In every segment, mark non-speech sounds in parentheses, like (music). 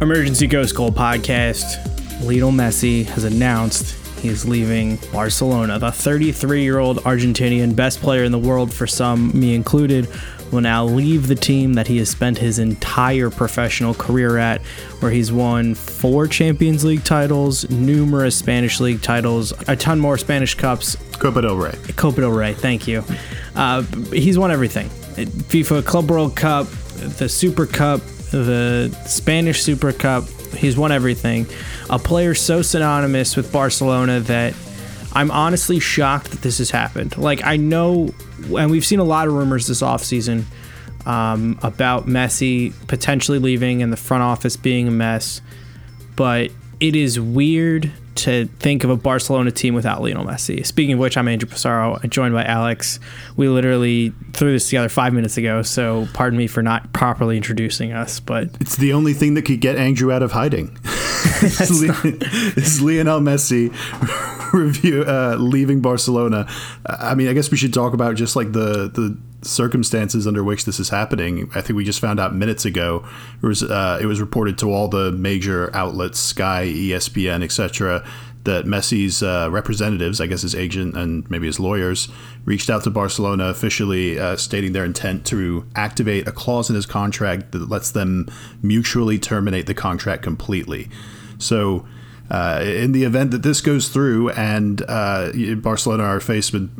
Emergency Ghost Goal podcast. Lionel Messi has announced he is leaving Barcelona. The 33 year old Argentinian, best player in the world for some, me included, will now leave the team that he has spent his entire professional career at, where he's won four Champions League titles, numerous Spanish League titles, a ton more Spanish Cups. Copa del Rey. Copa del Rey, thank you. Uh, he's won everything FIFA Club World Cup, the Super Cup, the Spanish Super Cup. He's won everything. A player so synonymous with Barcelona that I'm honestly shocked that this has happened. Like, I know, and we've seen a lot of rumors this offseason um, about Messi potentially leaving and the front office being a mess, but it is weird to think of a Barcelona team without Lionel Messi. Speaking of which, I'm Andrew Pissarro, joined by Alex. We literally threw this together five minutes ago, so pardon me for not properly introducing us. But it's the only thing that could get Andrew out of hiding. (laughs) is Lionel Messi (laughs) review uh, leaving Barcelona? I mean, I guess we should talk about just like the the circumstances under which this is happening. I think we just found out minutes ago. It was uh, it was reported to all the major outlets, Sky, ESPN, etc., that Messi's uh, representatives, I guess his agent and maybe his lawyers, reached out to Barcelona officially, uh, stating their intent to activate a clause in his contract that lets them mutually terminate the contract completely. So uh, in the event that this goes through and uh, Barcelona are faced with,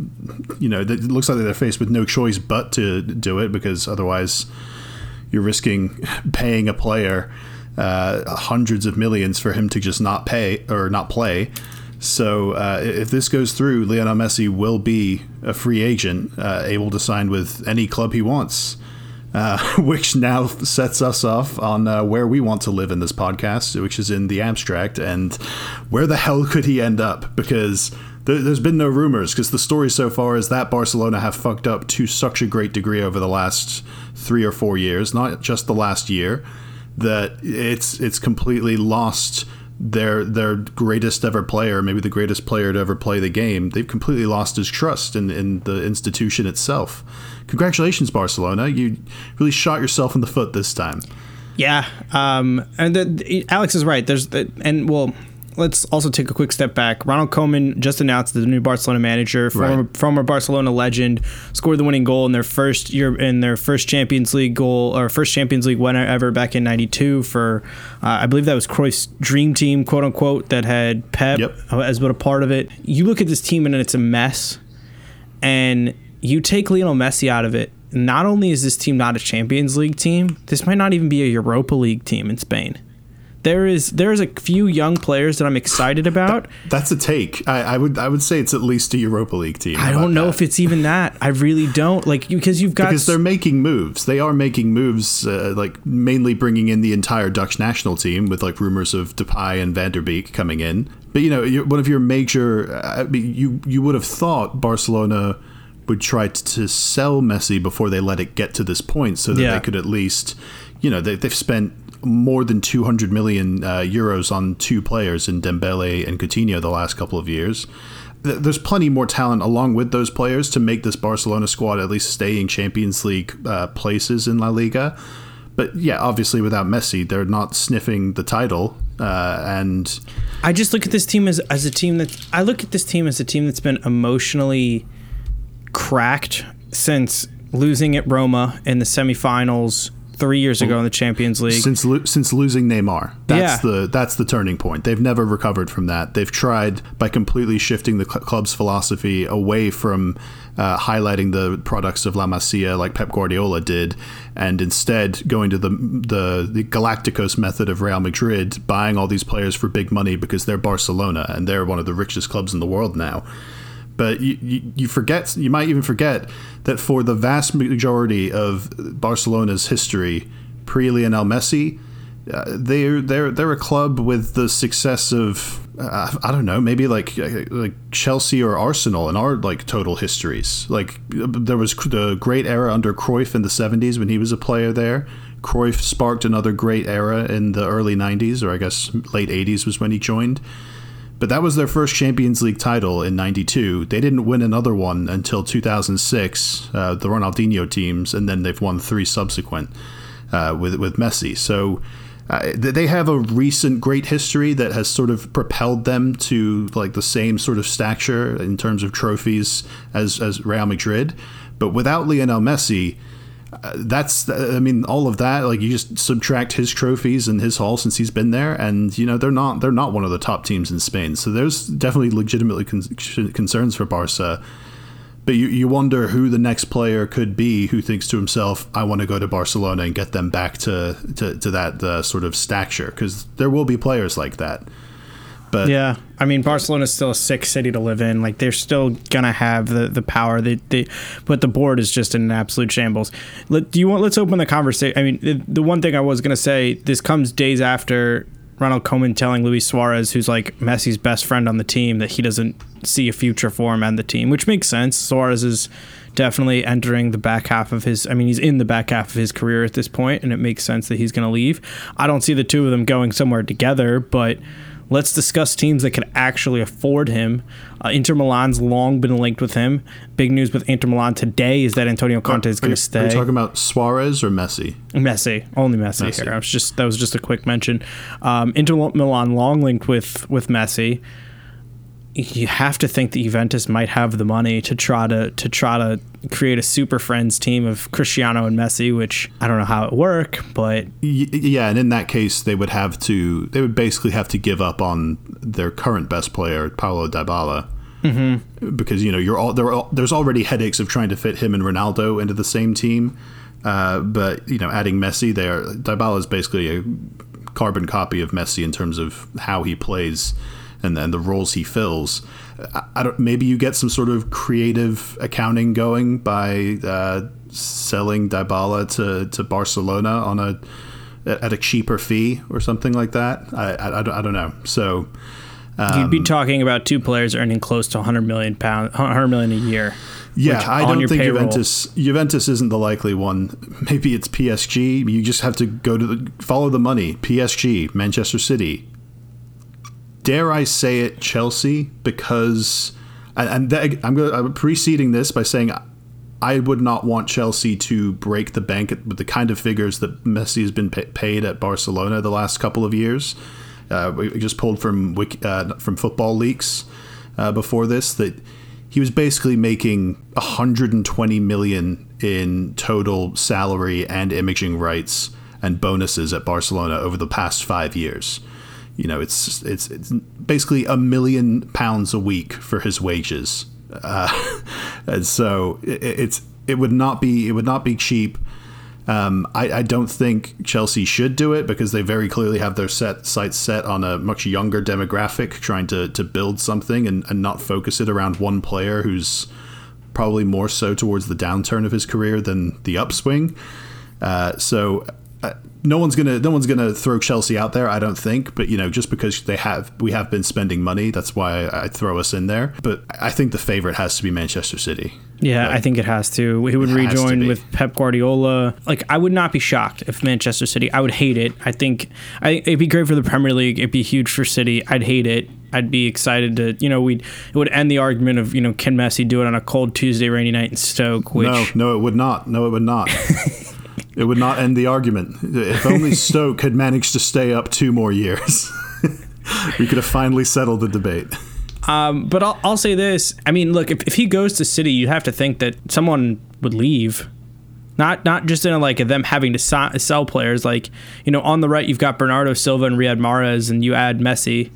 you know, it looks like they're faced with no choice but to do it because otherwise you're risking (laughs) paying a player uh, hundreds of millions for him to just not pay or not play. So uh, if this goes through, Lionel Messi will be a free agent, uh, able to sign with any club he wants uh, (laughs) which now sets us off on uh, where we want to live in this podcast, which is in the abstract. And where the hell could he end up? Because th- there's been no rumors, because the story so far is that Barcelona have fucked up to such a great degree over the last three or four years, not just the last year, that it's it's completely lost their their greatest ever player, maybe the greatest player to ever play the game, they've completely lost his trust in, in the institution itself. Congratulations, Barcelona! You really shot yourself in the foot this time. Yeah, um, and the, Alex is right. There's the, and well, let's also take a quick step back. Ronald Koeman just announced the new Barcelona manager, former, right. former Barcelona legend, scored the winning goal in their first year in their first Champions League goal or first Champions League winner ever back in '92 for uh, I believe that was Cruyff's dream team, quote unquote, that had Pep yep. as but a part of it. You look at this team and it's a mess, and you take Lionel Messi out of it. Not only is this team not a Champions League team, this might not even be a Europa League team in Spain there is there's a few young players that I'm excited about. That, that's a take. I, I, would I would say it's at least a Europa League team. I don't know that? if it's even that. I really don't like because you've got because they're making moves. They are making moves, uh, like mainly bringing in the entire Dutch national team with like rumors of Depay and Van der Beek coming in. But you know, one of your major, I mean, you you would have thought Barcelona would try to sell Messi before they let it get to this point, so that yeah. they could at least, you know, they, they've spent more than 200 million uh, euros on two players in Dembele and Coutinho the last couple of years. There's plenty more talent along with those players to make this Barcelona squad at least stay in Champions League uh, places in La Liga. But yeah, obviously without Messi, they're not sniffing the title. Uh, and I just look at this team as, as a team that I look at this team as a team that's been emotionally cracked since losing at Roma in the semifinals three years ago in the Champions League. Since lo- since losing Neymar, that's yeah. the that's the turning point. They've never recovered from that. They've tried by completely shifting the cl- club's philosophy away from uh, highlighting the products of La Masia like Pep Guardiola did, and instead going to the, the the Galacticos method of Real Madrid, buying all these players for big money because they're Barcelona and they're one of the richest clubs in the world now but you, you, you, forget you might even forget that for the vast majority of Barcelona's history pre Lionel Messi uh, they're they're they're a club with the success of uh, I don't know maybe like uh, like Chelsea or Arsenal in our like total histories. Like there was the great era under Cruyff in the 70s when he was a player there. Cruyff sparked another great era in the early 90s or I guess late 80s was when he joined but that was their first Champions League title in 92. They didn't win another one until 2006, uh, the Ronaldinho teams, and then they've won three subsequent uh, with, with Messi. So uh, they have a recent great history that has sort of propelled them to like the same sort of stature in terms of trophies as as Real Madrid. But without Lionel Messi, that's I mean all of that like you just subtract his trophies and his haul since he's been there, and you know they're not they're not one of the top teams in Spain. So there's definitely legitimately con- concerns for Barca but you, you wonder who the next player could be who thinks to himself, I want to go to Barcelona and get them back to, to, to that uh, sort of stature. Because there will be players like that. But yeah, I mean, Barcelona's still a sick city to live in. Like they're still gonna have the, the power. They, they, but the board is just in an absolute shambles. Let, do you want? Let's open the conversation. I mean, the, the one thing I was gonna say. This comes days after Ronald Koeman telling Luis Suarez, who's like Messi's best friend on the team, that he doesn't see a future for him and the team, which makes sense. Suarez is definitely entering the back half of his I mean he's in the back half of his career at this point and it makes sense that he's going to leave. I don't see the two of them going somewhere together, but Let's discuss teams that could actually afford him. Uh, Inter Milan's long been linked with him. Big news with Inter Milan today is that Antonio Conte is going to stay. Are you talking about Suarez or Messi? Messi, only Messi, Messi. here. I was just that was just a quick mention. Um, Inter Milan long linked with with Messi you have to think that Juventus might have the money to try to to try to create a super friends team of Cristiano and Messi, which I don't know how it work, but yeah, and in that case, they would have to they would basically have to give up on their current best player, Paulo Dybala. Mm-hmm. Because you know you're all, there's already headaches of trying to fit him and Ronaldo into the same team, uh, but you know adding Messi, there Dybala is basically a carbon copy of Messi in terms of how he plays and then the roles he fills. I, I don't. Maybe you get some sort of creative accounting going by uh, selling Dybala to to Barcelona on a at a cheaper fee or something like that. I I, I don't know. So. Um, You'd be um, talking about two players earning close to 100 million pound, 100 million a year. Yeah, I don't think payroll. Juventus Juventus isn't the likely one. Maybe it's PSG. You just have to go to the follow the money. PSG, Manchester City, dare I say it, Chelsea, because and, that, I'm going I'm preceding this by saying I would not want Chelsea to break the bank with the kind of figures that Messi has been paid at Barcelona the last couple of years. Uh, we just pulled from uh, from football leaks uh, before this that he was basically making 120 million in total salary and imaging rights and bonuses at Barcelona over the past five years you know, it's it's it's basically a million pounds a week for his wages, uh, (laughs) and so it, it's it would not be it would not be cheap. Um, I, I, don't think Chelsea should do it because they very clearly have their set sights set on a much younger demographic, trying to, to build something and, and not focus it around one player who's probably more so towards the downturn of his career than the upswing. Uh, so no one's gonna no one's gonna throw Chelsea out there. I don't think, but you know, just because they have we have been spending money, that's why I throw us in there. But I think the favorite has to be Manchester City. Yeah, like, I think it has to. He would rejoin with Pep Guardiola. Like, I would not be shocked if Manchester City. I would hate it. I think I, it'd be great for the Premier League. It'd be huge for City. I'd hate it. I'd be excited to, you know, we'd it would end the argument of, you know, can Messi do it on a cold Tuesday rainy night in Stoke? Which no, no, it would not. No, it would not. (laughs) It would not end the argument. If only (laughs) Stoke had managed to stay up two more years, (laughs) we could have finally settled the debate. Um, but I'll, I'll say this. I mean, look, if, if he goes to City, you have to think that someone would leave. Not not just in a, like them having to sell players. Like you know, on the right you've got Bernardo Silva and Riyad Mahrez, and you add Messi.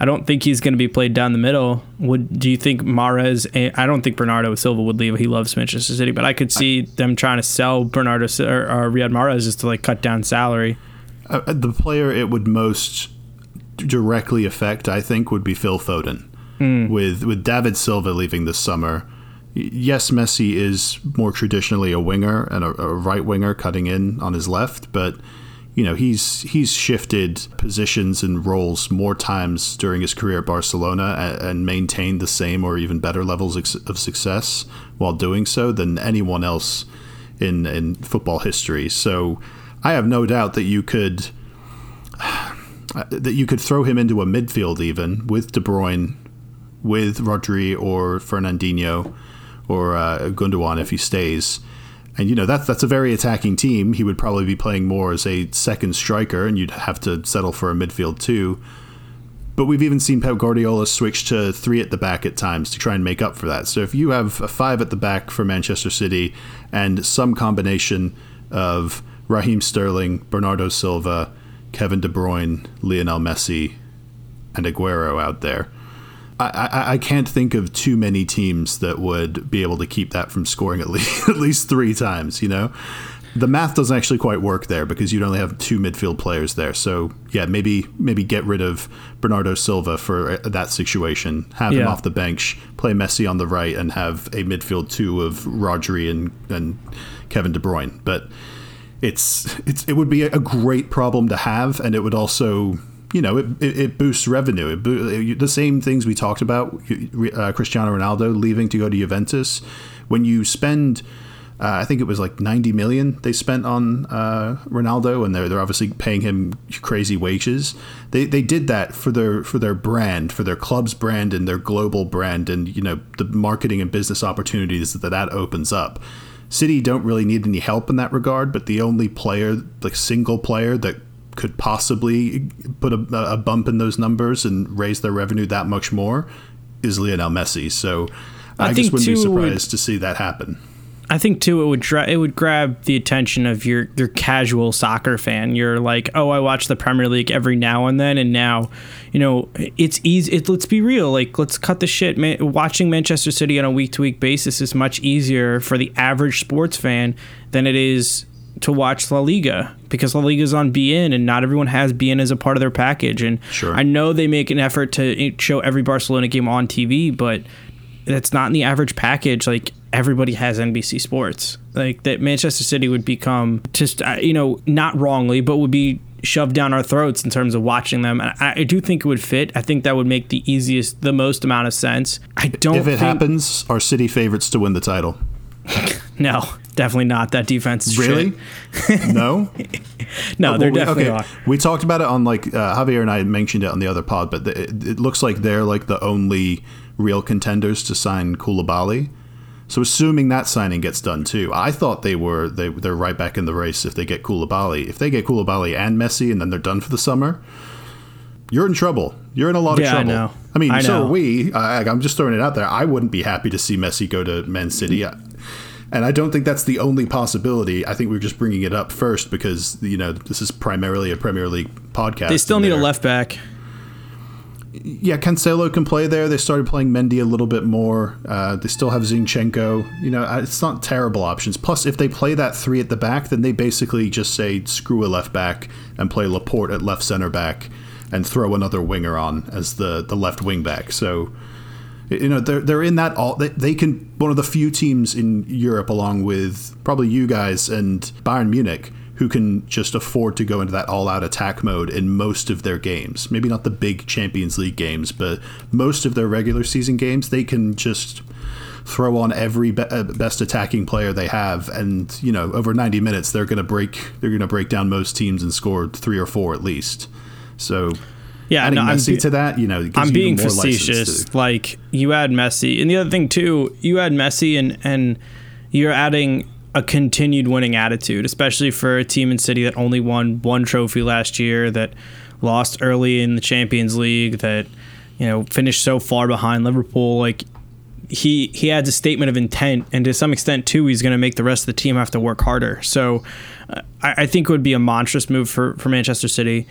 I don't think he's going to be played down the middle. Would do you think Mahrez? I don't think Bernardo Silva would leave. He loves Manchester City, but I could see them trying to sell Bernardo or, or Riyad Mahrez just to like cut down salary. Uh, uh, the player it would most directly affect, I think, would be Phil Foden. Mm. With with David Silva leaving this summer, yes, Messi is more traditionally a winger and a, a right winger cutting in on his left, but you know he's he's shifted positions and roles more times during his career at Barcelona and, and maintained the same or even better levels of success while doing so than anyone else in in football history. So I have no doubt that you could (sighs) that you could throw him into a midfield even with De Bruyne, with Rodri or Fernandinho or uh, Gundogan if he stays And you know that's that's a very attacking team. He would probably be playing more as a second striker, and you'd have to settle for a midfield too. But we've even seen Pep Guardiola switch to three at the back at times to try and make up for that. So if you have a five at the back for Manchester City and some combination of Raheem Sterling, Bernardo Silva, Kevin De Bruyne, Lionel Messi, and Aguero out there, I, I, I, can't think of too many teams that would be able to keep that from scoring at (laughs) least at least three times. You know, the math doesn't actually quite work there because you'd only have two midfield players there. So yeah, maybe maybe get rid of Bernardo Silva for uh, that situation. Have yeah. him off the bench, play Messi on the right, and have a midfield two of Rodri and and Kevin De Bruyne. But it's it's it would be a great problem to have, and it would also you know, it, it, it boosts revenue. It bo- the same things we talked about, uh, Cristiano Ronaldo leaving to go to Juventus. When you spend uh, I think it was like 90 million they spent on uh, Ronaldo, and they're they're obviously paying him crazy wages. They they did that for their for their brand, for their club's brand, and their global brand, and you know the marketing and business opportunities that that opens up. City don't really need any help in that regard, but the only player, like single player that could possibly put a, a bump in those numbers and raise their revenue that much more is Lionel Messi. So I, I just wouldn't be surprised would, to see that happen. I think too it would dra- it would grab the attention of your your casual soccer fan. You're like, oh, I watch the Premier League every now and then, and now, you know, it's easy. It, let's be real. Like, let's cut the shit. Man, watching Manchester City on a week to week basis is much easier for the average sports fan than it is to watch La Liga because La Liga is on beIN and not everyone has beIN as a part of their package. And sure. I know they make an effort to show every Barcelona game on TV, but that's not in the average package. Like everybody has NBC Sports. Like that Manchester City would become just uh, you know not wrongly, but would be shoved down our throats in terms of watching them. And I, I do think it would fit. I think that would make the easiest, the most amount of sense. I don't. If it think... happens, our City favorites to win the title? (laughs) no, definitely not. That defense is really (laughs) no. no, oh, they're definitely okay. Are. We talked about it on like uh, Javier and I mentioned it on the other pod, but it, it looks like they're like the only real contenders to sign Koulibaly. So assuming that signing gets done too, I thought they were they they're right back in the race if they get Koulibaly. If they get Koulibaly and Messi, and then they're done for the summer, you're in trouble. You're in a lot of yeah, trouble. I know. I mean, I so are we. I, I'm just throwing it out there. I wouldn't be happy to see Messi go to Man City. And I don't think that's the only possibility. I think we're just bringing it up first because you know this is primarily a Premier League podcast. They still need a left back yeah, Cancelo can play there. They started playing Mendy a little bit more. Uh, they still have Zinchenko. You know, it's not terrible options. Plus, if they play that three at the back, then they basically just say screw a left back and play Laporte at left center back and throw another winger on as the the left wing back. So, you know, they're they're in that all. They, they can one of the few teams in Europe, along with probably you guys and Bayern Munich who can just afford to go into that all out attack mode in most of their games. Maybe not the big Champions League games, but most of their regular season games, they can just throw on every be- uh, best attacking player they have and you know over 90 minutes they're going to break they're going to break down most teams and score 3 or 4 at least so yeah, adding no, Messi be- to that, you know, I'm you being facetious. To- like you add Messi, and the other thing too, you add Messi, and and you're adding a continued winning attitude, especially for a team in City that only won one trophy last year, that lost early in the Champions League, that you know finished so far behind Liverpool. Like he he adds a statement of intent, and to some extent too, he's going to make the rest of the team have to work harder. So uh, I, I, think it would be a monstrous move for for Manchester City.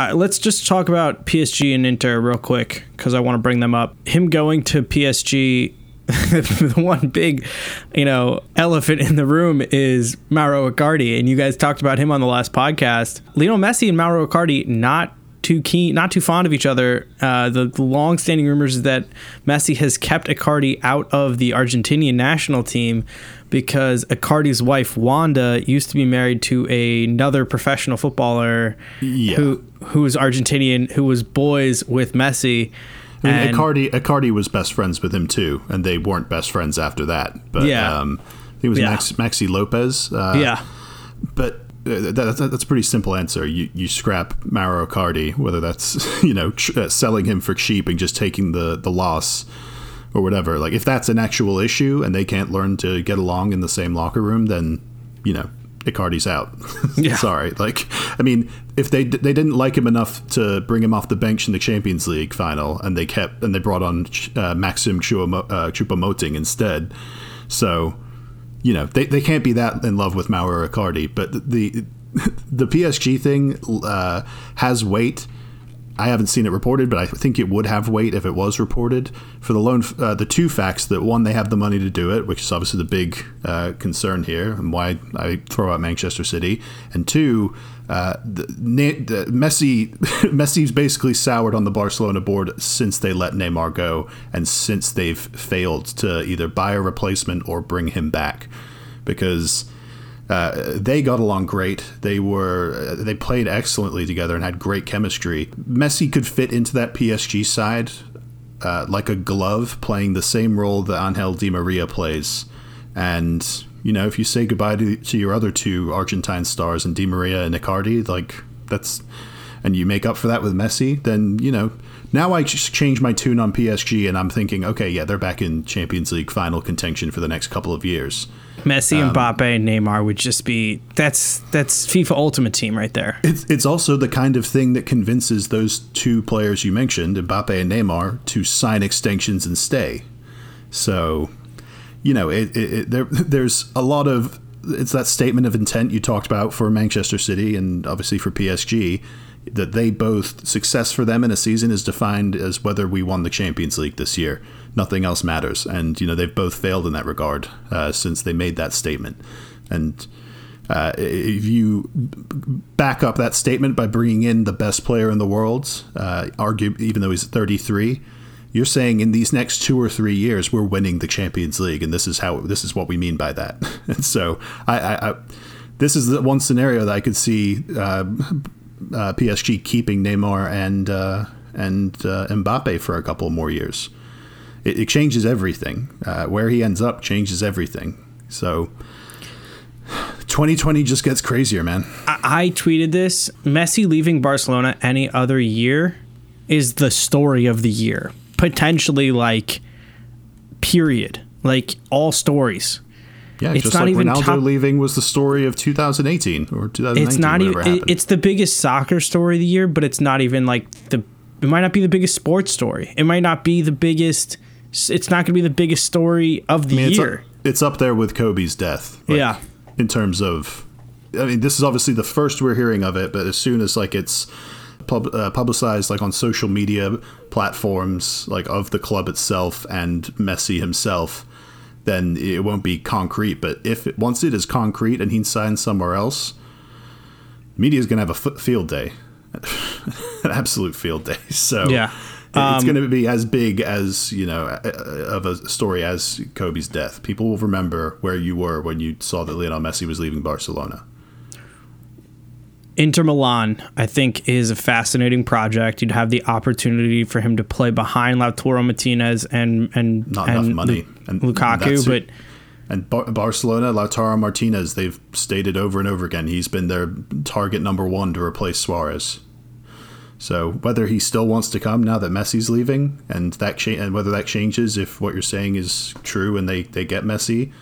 Uh, let's just talk about PSG and Inter real quick because I want to bring them up. Him going to PSG (laughs) the one big, you know, elephant in the room is Mauro Icardi, and you guys talked about him on the last podcast. Lionel Messi and Mauro Icardi not too keen, not too fond of each other. Uh, the, the long-standing rumors is that Messi has kept Icardi out of the Argentinian national team because Icardi's wife Wanda used to be married to a, another professional footballer yeah. who who was Argentinian, who was boys with Messi. I mean, and, Icardi, Icardi was best friends with him too, and they weren't best friends after that. But yeah, um, I think it was yeah. Max, Maxi Lopez. Uh, yeah, but uh, that, that's a pretty simple answer. You you scrap Mauro Icardi, whether that's (laughs) you know tr- uh, selling him for cheap and just taking the the loss, or whatever. Like if that's an actual issue and they can't learn to get along in the same locker room, then you know Icardi's out. (laughs) Yeah. Sorry. Like I mean, if they they didn't like him enough to bring him off the bench in the Champions League final, and they kept and they brought on uh, Maxim Choupo- uh, Choupo-Moting instead, so you know they, they can't be that in love with Mauro Icardi. But the the (laughs) PSG thing uh, has weight. I haven't seen it reported, but I think it would have weight if it was reported. For the loan, uh, the two facts that one, they have the money to do it, which is obviously the big uh, concern here, and why I throw out Manchester City. And two, uh, the, the Messi, (laughs) Messi's basically soured on the Barcelona board since they let Neymar go, and since they've failed to either buy a replacement or bring him back, because uh, they got along great. They were uh, they played excellently together and had great chemistry. Messi could fit into that PSG side uh, like a glove, playing the same role that Angel Di Maria plays. And you know, if you say goodbye to, to your other two Argentine stars and Di Maria and Icardi, like that's and you make up for that with Messi, then you know. Now I just change my tune on PSG, and I'm thinking, okay, yeah, they're back in Champions League final contention for the next couple of years. Messi, um, Mbappe, and Neymar would just be that's that's FIFA Ultimate Team right there. It's it's also the kind of thing that convinces those two players you mentioned, Mbappe and Neymar, to sign extensions and stay. So, you know, it, it, it, there (laughs) there's a lot of it's that statement of intent you talked about for Manchester City and obviously for PSG that they both success for them in a season is defined as whether we won the Champions League this year. Nothing else matters, and you know they've both failed in that regard uh, since they made that statement. And uh, if you back up that statement by bringing in the best player in the world, uh, argue even though he's 33, you're saying in these next two or three years we're winning the Champions League, and this is how this is what we mean by that. (laughs) and so I, I, I this is the one scenario that I could see uh, uh, PSG keeping Neymar and uh, and uh, Mbappe for a couple more years. It, it changes everything. Uh, where he ends up changes everything. So. 2020 just gets crazier, man. I, I tweeted this. Messi leaving Barcelona any other year is the story of the year. Potentially, like, period. Like, all stories. Yeah, it's just not like even Ronaldo top, leaving was the story of 2018 or 2019. It's not even. It, it's the biggest soccer story of the year, but it's not even like the. It might not be the biggest sports story. It might not be the biggest. It's not going to be the biggest story of the I mean, year. It's up, it's up, there with Kobe's death. Like, yeah. In terms of, I mean, this is obviously the first we're hearing of it, but as soon as like it's pub, uh, publicized like on social media platforms, like of the club itself and Messi himself then it won't be concrete. But if it, once it is concrete and he signs somewhere else, media is going to have a field day, an (laughs) absolute field day. (laughs) So yeah. Um, it's going to be as big as you know of a story as Kobe's death. People will remember where you were when you saw that Lionel Messi was leaving Barcelona. Inter Milan, I think, is a fascinating project. You'd have the opportunity for him to play behind Lautaro Martinez and and not and enough money and Lukaku, but and Bar- Barcelona, Lautaro Martinez, they've stated over and over again he's been their target number one to replace Suarez. So whether he still wants to come now that Messi's leaving, and that cha- and whether that changes if what you're saying is true and they they get Messi,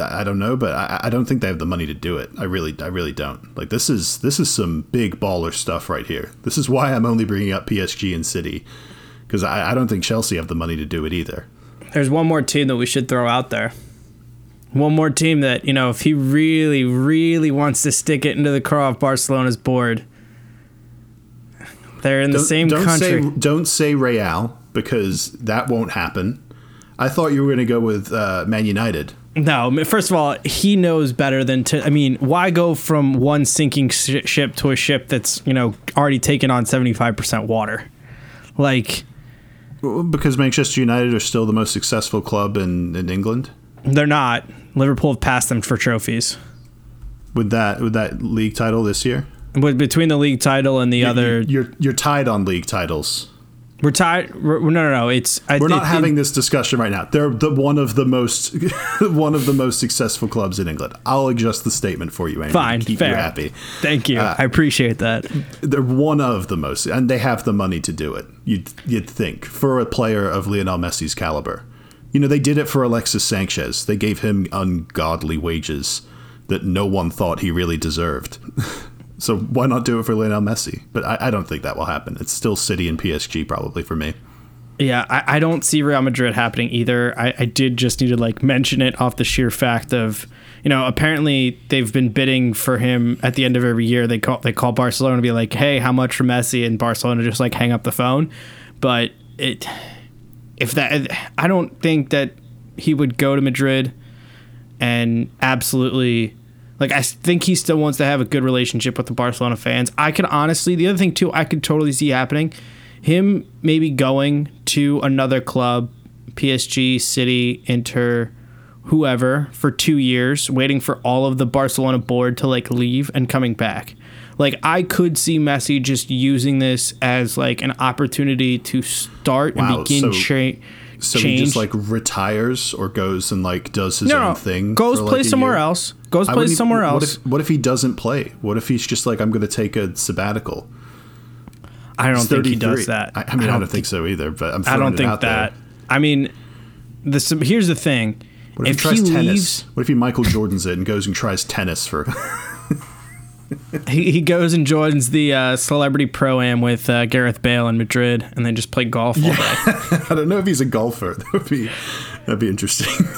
I don't know, but I, I, don't think they have the money to do it. I really, I really don't. Like this is this is some big baller stuff right here. This is why I'm only bringing up PSG and City because I, I don't think Chelsea have the money to do it either. There's one more team that we should throw out there. One more team that you know, if he really, really wants to stick it into the craw of Barcelona's board, they're in the don't, same don't country. Say, don't say Real because that won't happen. I thought you were going to go with uh, Man United. No, first of all, he knows better than to. I mean, why go from one sinking sh- ship to a ship that's you know already taken on seventy five percent water? Like, because Manchester United are still the most successful club in, in England. They're not. Liverpool have passed them for trophies. With that, with that league title this year. With between the league title and the you're, other, you're you're tied on league titles. We're. We're, no, no, no. It's I, We're not it- having this discussion right now. They're the one of the most (laughs) one of the most successful clubs in England. I'll adjust the statement for you, Amy. Fine, keep fair. you happy. Thank you. Uh, I appreciate that. They're one of the most, and they have the money to do it. You'd you'd think for a player of Lionel Messi's caliber. You know, they did it for Alexis Sanchez. They gave him ungodly wages that no one thought he really deserved. (laughs) so why not do it for Lionel Messi? But I, I don't think that will happen. It's still City and PSG probably for me. Yeah, I, I don't see Real Madrid happening either. I, I did just need to like mention it off the sheer fact of, you know, apparently they've been bidding for him at the end of every year. They call they call Barcelona and be like, hey, how much for Messi? And Barcelona just like hang up the phone. But it, if that, I don't think that he would go to Madrid and absolutely like I think he still wants to have a good relationship with the Barcelona fans. I could honestly the other thing too I could totally see happening him maybe going to another club, PSG, City, Inter, whoever for 2 years waiting for all of the Barcelona board to like leave and coming back. Like I could see Messi just using this as like an opportunity to start Wow, and begin so- So change. he just like retires or goes and like does his no, own no, thing. goes play like, somewhere year? else. Goes I play somewhere what else. if, what if he doesn't play? What if he's just like, I'm going to take a sabbatical? I don't think he 33. does that. I, I mean, I don't, think so either. But I'm I don't think that. There. I mean, the here's the thing. What if, if he tries he tennis? leaves, What if he Michael Jordan's it and goes and tries tennis for? (laughs) he, he goes and joins the uh, celebrity pro am with uh, Gareth Bale in Madrid, and they just play golf all day. (laughs) I don't know if he's a golfer. (laughs) That would be that'd be interesting. (laughs)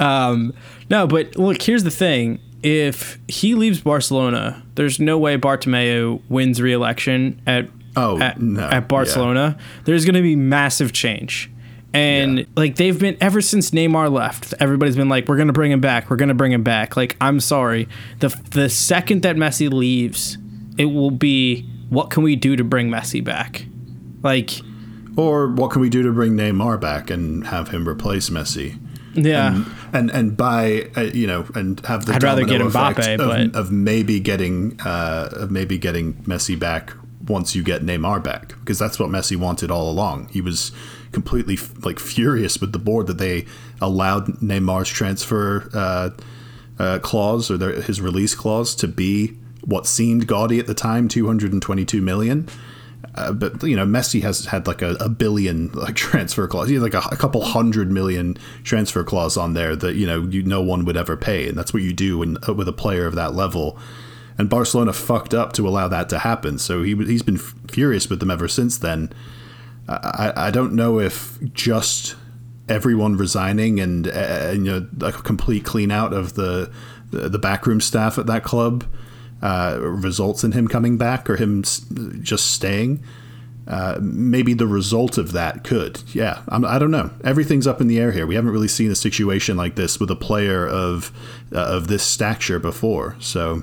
Um, no, but look, here's the thing. If he leaves Barcelona, there's no way Bartomeu wins re-election at Oh, at, no, at Barcelona. There's going to be massive change. And Yeah. like they've been ever since Neymar left, everybody's been like, "We're gonna bring him back. We're gonna bring him back." Like, I'm sorry, the the second that Messi leaves, it will be, "What can we do to bring Messi back?" Like, or what can we do to bring Neymar back and have him replace Messi? yeah, and and by uh, you know and have the I'd rather get Mbappe, of, but- of maybe getting uh, of maybe getting Messi back once you get Neymar back because that's what Messi wanted all along. He was completely like furious with the board that they allowed Neymar's transfer uh, uh, clause or their, his release clause to be what seemed gaudy at the time, two hundred and twenty-two million. Uh, but you know, Messi has had like a, a billion like (laughs) transfer clause, you know, like a, a couple hundred million transfer clause on there that you know you no one would ever pay, and that's what you do when, uh, with a player of that level. And Barcelona fucked up to allow that to happen, so he he's been f- furious with them ever since then. I, I don't know if just everyone resigning and, uh, and you know a complete clean out of the the backroom staff at that club uh, results in him coming back or him just staying. Uh, maybe the result of that could, yeah. I'm, I don't know. Everything's up in the air here. We haven't really seen a situation like this with a player of uh, of this stature before. So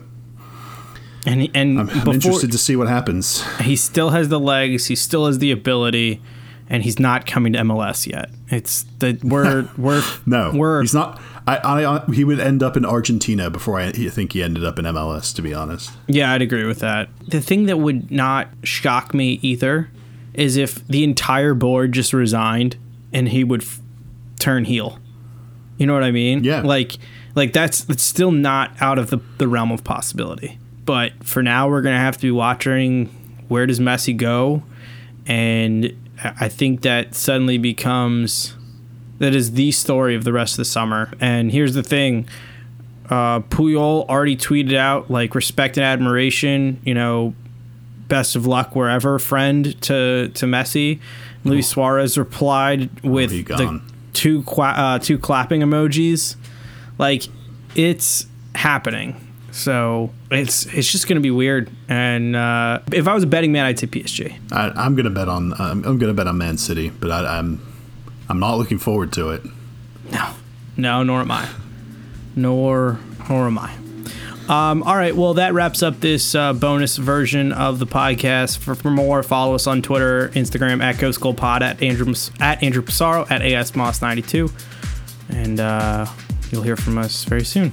and he, and I'm, I'm interested to see what happens. he still has the legs, he still has the ability, and he's not coming to MLS yet. It's the we're (laughs) we're No, we're he's not. I, I, uh, he would end up in Argentina before I, think he ended up in MLS. To be honest, Yeah, I'd agree with that. The thing that would not shock me either is if the entire board just resigned and he would f- turn heel. You know what I mean? Yeah. Like, like that's that's still not out of the, the realm of possibility. But for now, we're gonna have to be watching where does Messi go, and I think that suddenly becomes that is the story of the rest of the summer. And here's the thing: uh, Puyol already tweeted out like respect and admiration. You know, best of luck wherever, friend to to Messi. Luis Suarez replied with the two qua- uh, two clapping emojis. Like it's happening. So it's it's just gonna be weird. And uh, if I was a betting man, I'd say PSG. I, I'm gonna bet on. I'm, I'm gonna bet on Man City, but I, I'm I'm not looking forward to it. No, no, nor am I. Nor nor am I. Um, all right, well, that wraps up this uh, bonus version of the podcast. For, for more, follow us on Twitter, Instagram at Ghost Gold Pod at Andrew at Andrew Pissarro at ASMoss92, and uh, you'll hear from us very soon.